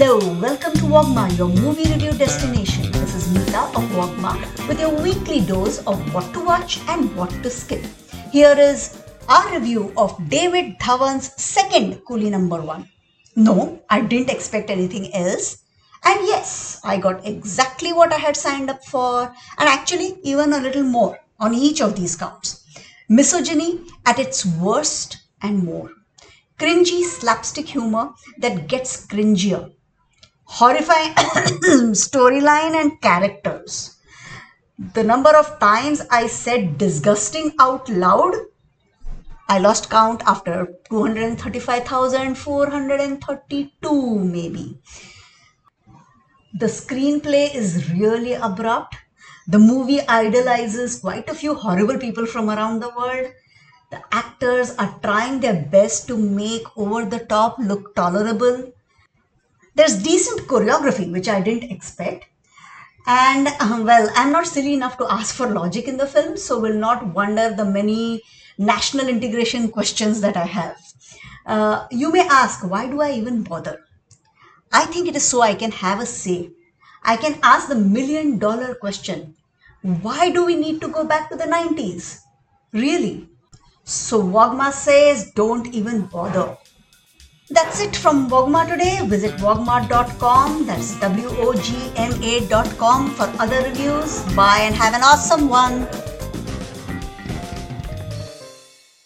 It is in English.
Hello, welcome to Wogma, your movie review destination. This is Meeta of Wogma with your weekly dose of what to watch and what to skip. Here is our review of David Dhawan's second Coolie number one. No, I didn't expect anything else. And yes, I got exactly what I had signed up for, and actually, even a little more on each of these counts. Misogyny at its worst and more cringy slapstick humor that gets cringier, horrifying storyline and characters. The number of times I said disgusting out loud, I lost count after 235,432 maybe. The screenplay is really abrupt. The movie idolizes quite a few horrible people from around the world the actors are trying their best to make over the top look tolerable. There's decent choreography, which I didn't expect. And uh, well, I'm not silly enough to ask for logic in the film, so will not wonder the many national integration questions that I have. Uh, you may ask, why do I even bother? I think it is so I can have a say. I can ask the million dollar question why do we need to go back to the 90s? Really? So Wogma says don't even bother. That's it from Wogma today. Visit wogma.com. That's W O G M A.com for other reviews. Bye and have an awesome one.